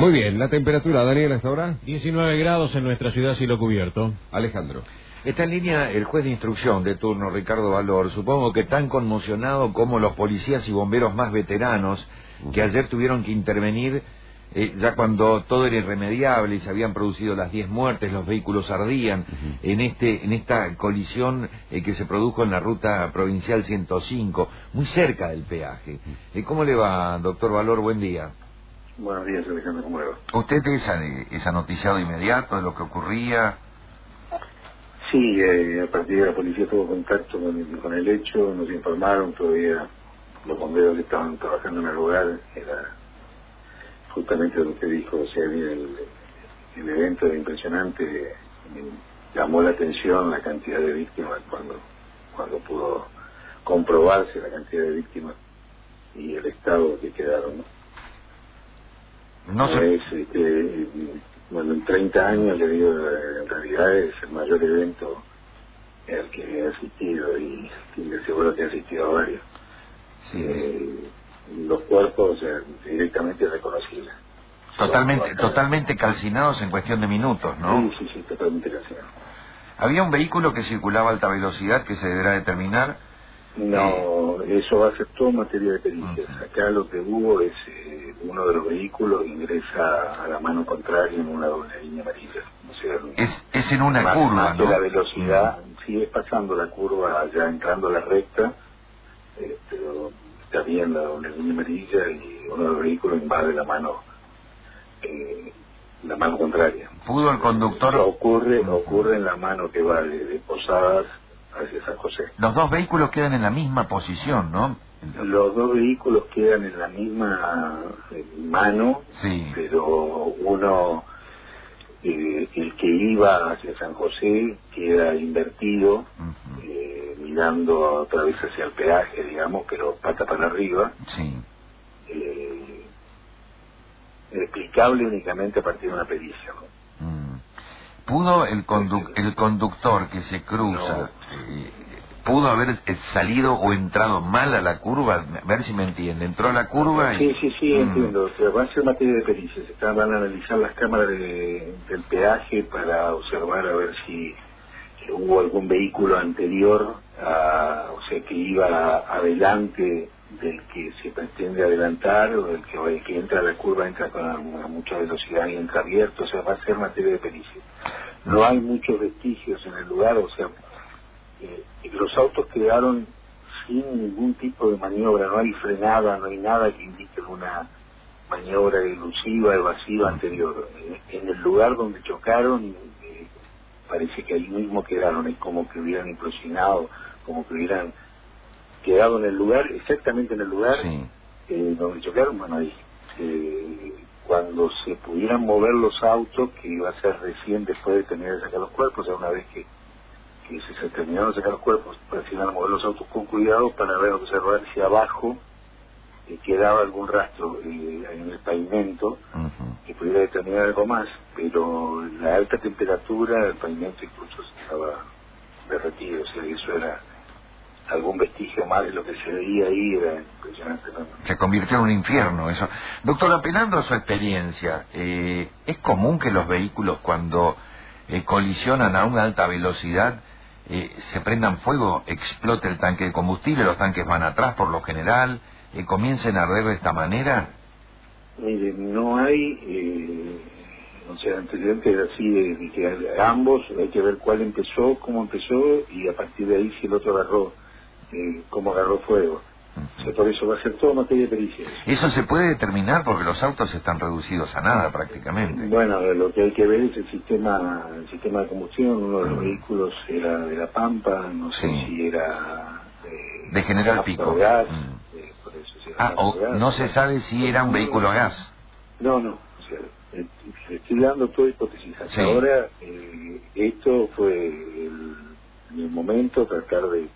Muy bien, la temperatura, Daniel, hasta ahora. 19 grados en nuestra ciudad, cielo cubierto. Alejandro. Está en línea el juez de instrucción de turno, Ricardo Valor. Supongo que tan conmocionado como los policías y bomberos más veteranos que ayer tuvieron que intervenir eh, ya cuando todo era irremediable y se habían producido las 10 muertes, los vehículos ardían, en, este, en esta colisión eh, que se produjo en la ruta provincial 105, muy cerca del peaje. Eh, ¿Cómo le va, doctor Valor? Buen día. Buenos días, Alejandro, ¿cómo le va? ¿Usted es, anoticiado inmediato de lo que ocurría? Sí, eh, a partir de la policía tuvo contacto con el, con el hecho, nos informaron todavía los bomberos que estaban trabajando en el lugar, era justamente lo que dijo, o sea, el, el evento era impresionante, llamó la atención la cantidad de víctimas cuando, cuando pudo comprobarse la cantidad de víctimas y el estado que quedaron, ¿no? No sé. Es, este, bueno, en 30 años, le digo, en realidad es el mayor evento al que he asistido y, y seguro que he asistido a varios. Sí. Eh, los cuerpos o sea, directamente reconocibles. Totalmente, totalmente calcinados en cuestión de minutos, ¿no? Sí, sí, sí, totalmente calcinados. Había un vehículo que circulaba a alta velocidad que se deberá determinar. No, eso va a ser todo materia de pericias. Acá lo que hubo es eh, uno de los vehículos ingresa a la mano contraria en una doble línea amarilla. O sea, Es, es en una más, curva, más la velocidad, sigue pasando la curva ya entrando a la recta, eh, pero está bien la doble línea amarilla y uno de los vehículos invade la mano eh, la mano contraria. ¿Pudo el conductor, Ocurre, ocurre en la mano que va de, de Posadas hacia San José. los dos vehículos quedan en la misma posición, ¿no? Los dos vehículos quedan en la misma mano, Sí. pero uno, eh, el que iba hacia San José, queda invertido, eh, mirando otra vez hacia el peaje, digamos, pero pata para arriba, Sí. eh, explicable únicamente a partir de una pericia. ¿no? Mm. ¿Pudo el, condu- el conductor que se cruza, eh, pudo haber eh, salido o entrado mal a la curva? A ver si me entiende. Entró a la curva y... Sí, sí, sí, Mm. entiendo. Va a ser materia de pericias. Están, van a analizar las cámaras de- del peaje para observar a ver si si hubo algún vehículo anterior, a- o sea, que iba adelante del que se pretende adelantar o del que, o el que entra a la curva entra con mucha velocidad y entra abierto. O sea, va a ser materia de pericias. No hay muchos vestigios en el lugar, o sea, eh, los autos quedaron sin ningún tipo de maniobra, no hay frenada, no hay nada que indique una maniobra elusiva, evasiva anterior. En, en el lugar donde chocaron, eh, parece que ahí mismo quedaron, es como que hubieran implosionado, como que hubieran quedado en el lugar, exactamente en el lugar Sí. eh, donde chocaron, bueno, ahí. Eh, cuando se pudieran mover los autos, que iba a ser recién después de terminar de sacar los cuerpos, o sea, una vez que, que se, se terminaron de sacar los cuerpos, pues iban a mover los autos con cuidado para ver, observar si abajo eh, quedaba algún rastro eh, en el pavimento Ujú. que pudiera determinar algo más, pero la alta temperatura, el pavimento incluso estaba derretido, o sea, eso era algún vestigio más de lo que se veía ahí, era impresionante. Se convirtió en un infierno eso. Doctor, apelando a su experiencia, eh, ¿es común que los vehículos cuando eh, colisionan a una alta velocidad eh, se prendan fuego, explote el tanque de combustible, los tanques van atrás por lo general, eh, comiencen a arder de esta manera? Mire, no hay, eh, o sea, antecedentes así de, de que ambos, hay que ver cuál empezó, cómo empezó y a partir de ahí si el otro agarró, eh, cómo agarró fuego. Por eso va a ser todo materia de pericia. Eso se puede determinar porque los autos están reducidos a nada prácticamente. Bueno, lo que hay que ver es el sistema, el sistema de combustión. Uno de los vehículos era de la Pampa, no sé si era de, De General Pico. gas, eh, por eso Ah, o gas. no se sabe si era un vehículo a gas. No, no. O sea, eh, estoy dando toda hipótesis. Hasta Sí. ahora, eh, esto fue el, el momento tratar de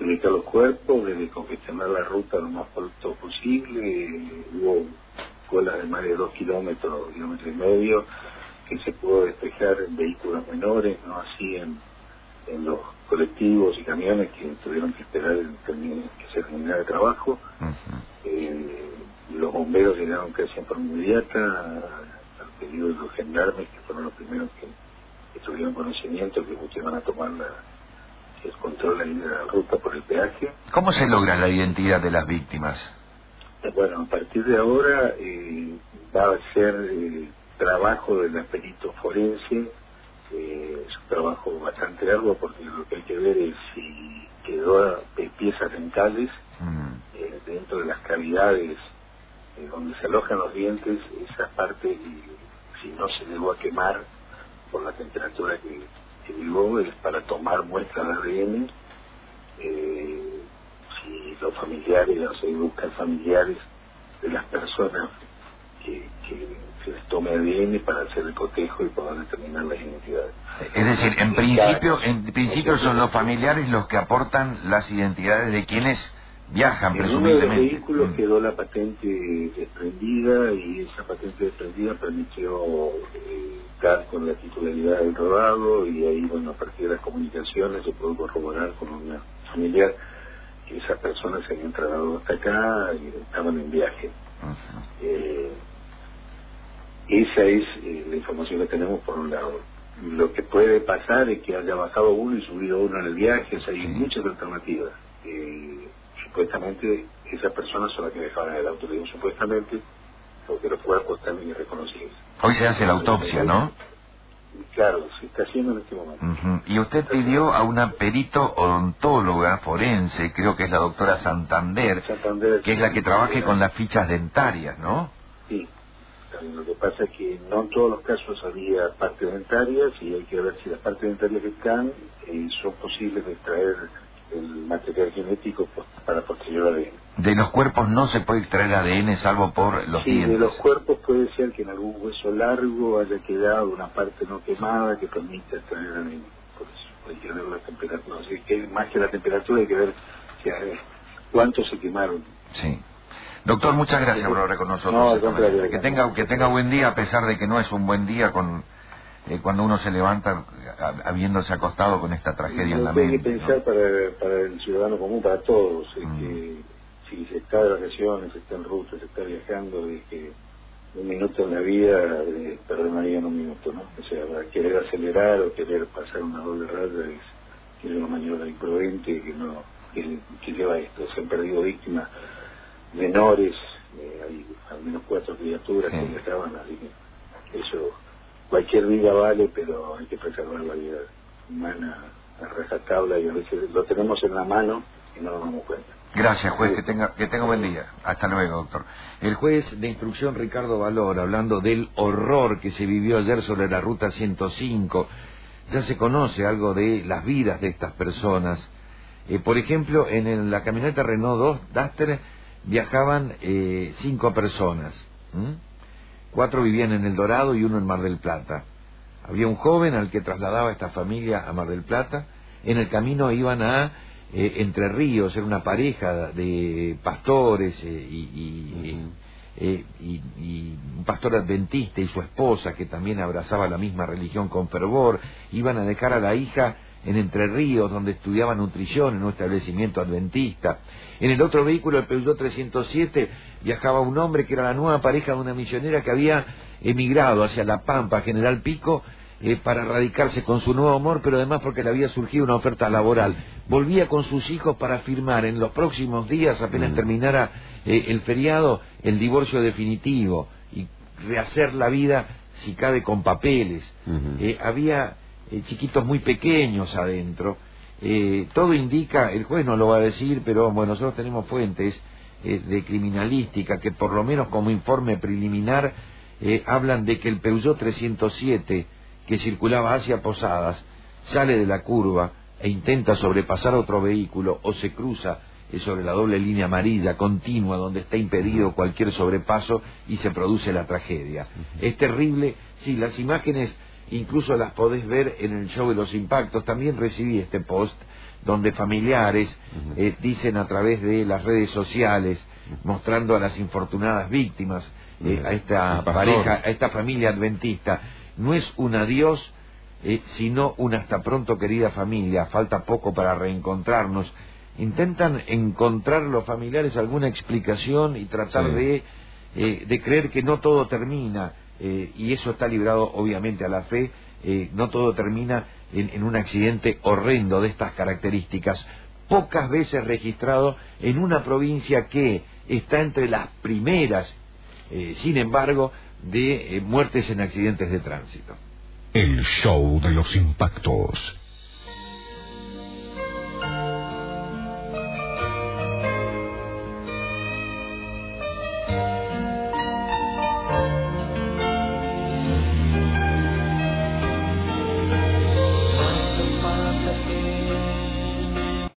ubicar los cuerpos, de descongestionar la ruta lo más pronto posible. hubo colas de más de dos kilómetros, kilómetro y medio, que se pudo despejar en vehículos menores, no así en, en los colectivos y camiones que tuvieron que esperar termi- que se terminara el trabajo. Eh, los bomberos llegaron casi en forma inmediata, pedido de los gendarmes, que fueron los primeros que, tuvieron conocimiento, que iban a tomar el control de la ruta por el peaje. ¿Cómo se logra la identidad de las víctimas? Eh, bueno, a partir de ahora eh, va a ser el trabajo de la perito forense, es un trabajo bastante largo porque lo que hay que ver es si quedó piezas dentales mm. dentro de las cavidades donde se alojan los dientes, esa parte, si no se llegó a quemar por la temperatura que, que es para tomar muestras de ADN. Eh, si los familiares, o se buscan familiares de las personas que, se les tome ADN para hacer el cotejo y poder determinar las identidades. Es decir, en principio, en principio son los familiares los que aportan las identidades de quienes viajan en uno de los vehículos mm. quedó la patente desprendida y esa patente desprendida permitió eh, con la titularidad del rodado y ahí, bueno, a partir de las comunicaciones se pudo corroborar con una familiar que esas personas se habían trasladado hasta acá y estaban en viaje. Eh, esa es eh, la información que tenemos por un lado. Lo que puede pasar es que haya bajado uno y subido uno en el viaje, o sea, hay muchas alternativas. Eh, supuestamente esa persona son las que dejaban el auto. Digo supuestamente porque los cuerpos también irreconocibles. Hoy se hace la autopsia, ¿no? Claro, se está haciendo en este momento. Y usted pidió a una perito odontóloga forense, creo que es la doctora Santander, que es la que trabaje con las fichas dentarias, ¿no? Sí. Lo que pasa es que no en todos los casos había partes dentarias y hay que ver si las partes dentarias que están eh, son posibles de extraer el material genético para posterior ADN. De los cuerpos no se puede extraer ADN salvo por los sí, de los cuerpos puede ser que en algún hueso largo haya quedado una parte no quemada que permita extraer ADN. Por eso hay que ver la temperatura. que más que la temperatura hay que ver cuántos se quemaron. Sí. Doctor, muchas gracias por hablar con nosotros. que tenga que tenga buen día a pesar de que no es un buen día con eh, cuando uno se levanta habiéndose acostado con esta tragedia en la mente. Hay que pensar para, para, el ciudadano común, para todos, mm. que si se está de vacaciones, se está en ruta, se está viajando, y que un minuto en la vida eh, perdonaría en un minuto, ¿no? O sea, para querer acelerar o querer pasar una doble raya es, una maniobra imprudente que no que, lleva esto. Se han perdido víctimas menores, eh, hay al menos cuatro criaturas que estaban así eso cualquier vida vale, pero hay que preservar la vida humana, es rescatable y a veces lo tenemos en la mano y no nos damos cuenta. Gracias, juez. Que tenga, que tenga buen día. Hasta luego, doctor. El juez de instrucción Ricardo Valor, hablando del horror que se vivió ayer sobre la ruta 105, ya se conoce algo de las vidas de estas personas. Eh, por ejemplo, en la camioneta Renault 2 Duster viajaban eh, cinco personas. Cuatro vivían en El Dorado y uno en Mar del Plata. Había un joven al que trasladaba esta familia a Mar del Plata. En el camino iban a eh, Entre Ríos, era una pareja de pastores eh, eh, y, un pastor adventista y su esposa, que también abrazaba la misma religión con fervor. Iban a dejar a la hija en Entre Ríos, donde estudiaba nutrición en un establecimiento adventista. En el otro vehículo, el Peugeot 307, viajaba un hombre que era la nueva pareja de una misionera que había emigrado hacia La Pampa, General Pico, eh, para radicarse con su nuevo amor, pero además porque le había surgido una oferta laboral. Volvía con sus hijos para firmar en los próximos días, apenas mm. terminara eh, el feriado, el divorcio definitivo y rehacer la vida, si cabe, con papeles. Eh, había chiquitos muy pequeños adentro eh, todo indica, el juez no lo va a decir, pero bueno, nosotros tenemos fuentes eh, de criminalística que por lo menos como informe preliminar eh, hablan de que el Peugeot 307 que circulaba hacia Posadas sale de la curva e intenta sobrepasar otro vehículo o se cruza sobre la doble línea amarilla continua donde está impedido cualquier sobrepaso y se produce la tragedia. Es terrible, sí, las imágenes incluso las podés ver en el show de los impactos. También recibí este post donde familiares eh, dicen a través de las redes sociales, mostrando a las infortunadas víctimas, eh, a esta pareja, a esta familia adventista, no es un adiós, eh, sino una hasta pronto querida familia, falta poco para reencontrarnos. Intentan encontrar los familiares alguna explicación y tratar de, de creer que no todo termina eh, y eso está librado obviamente a la fe. Eh, no todo termina en, un accidente horrendo de estas características, pocas veces registrado en una provincia que está entre las primeras, eh, sin embargo, de muertes en accidentes de tránsito. El show de los impactos.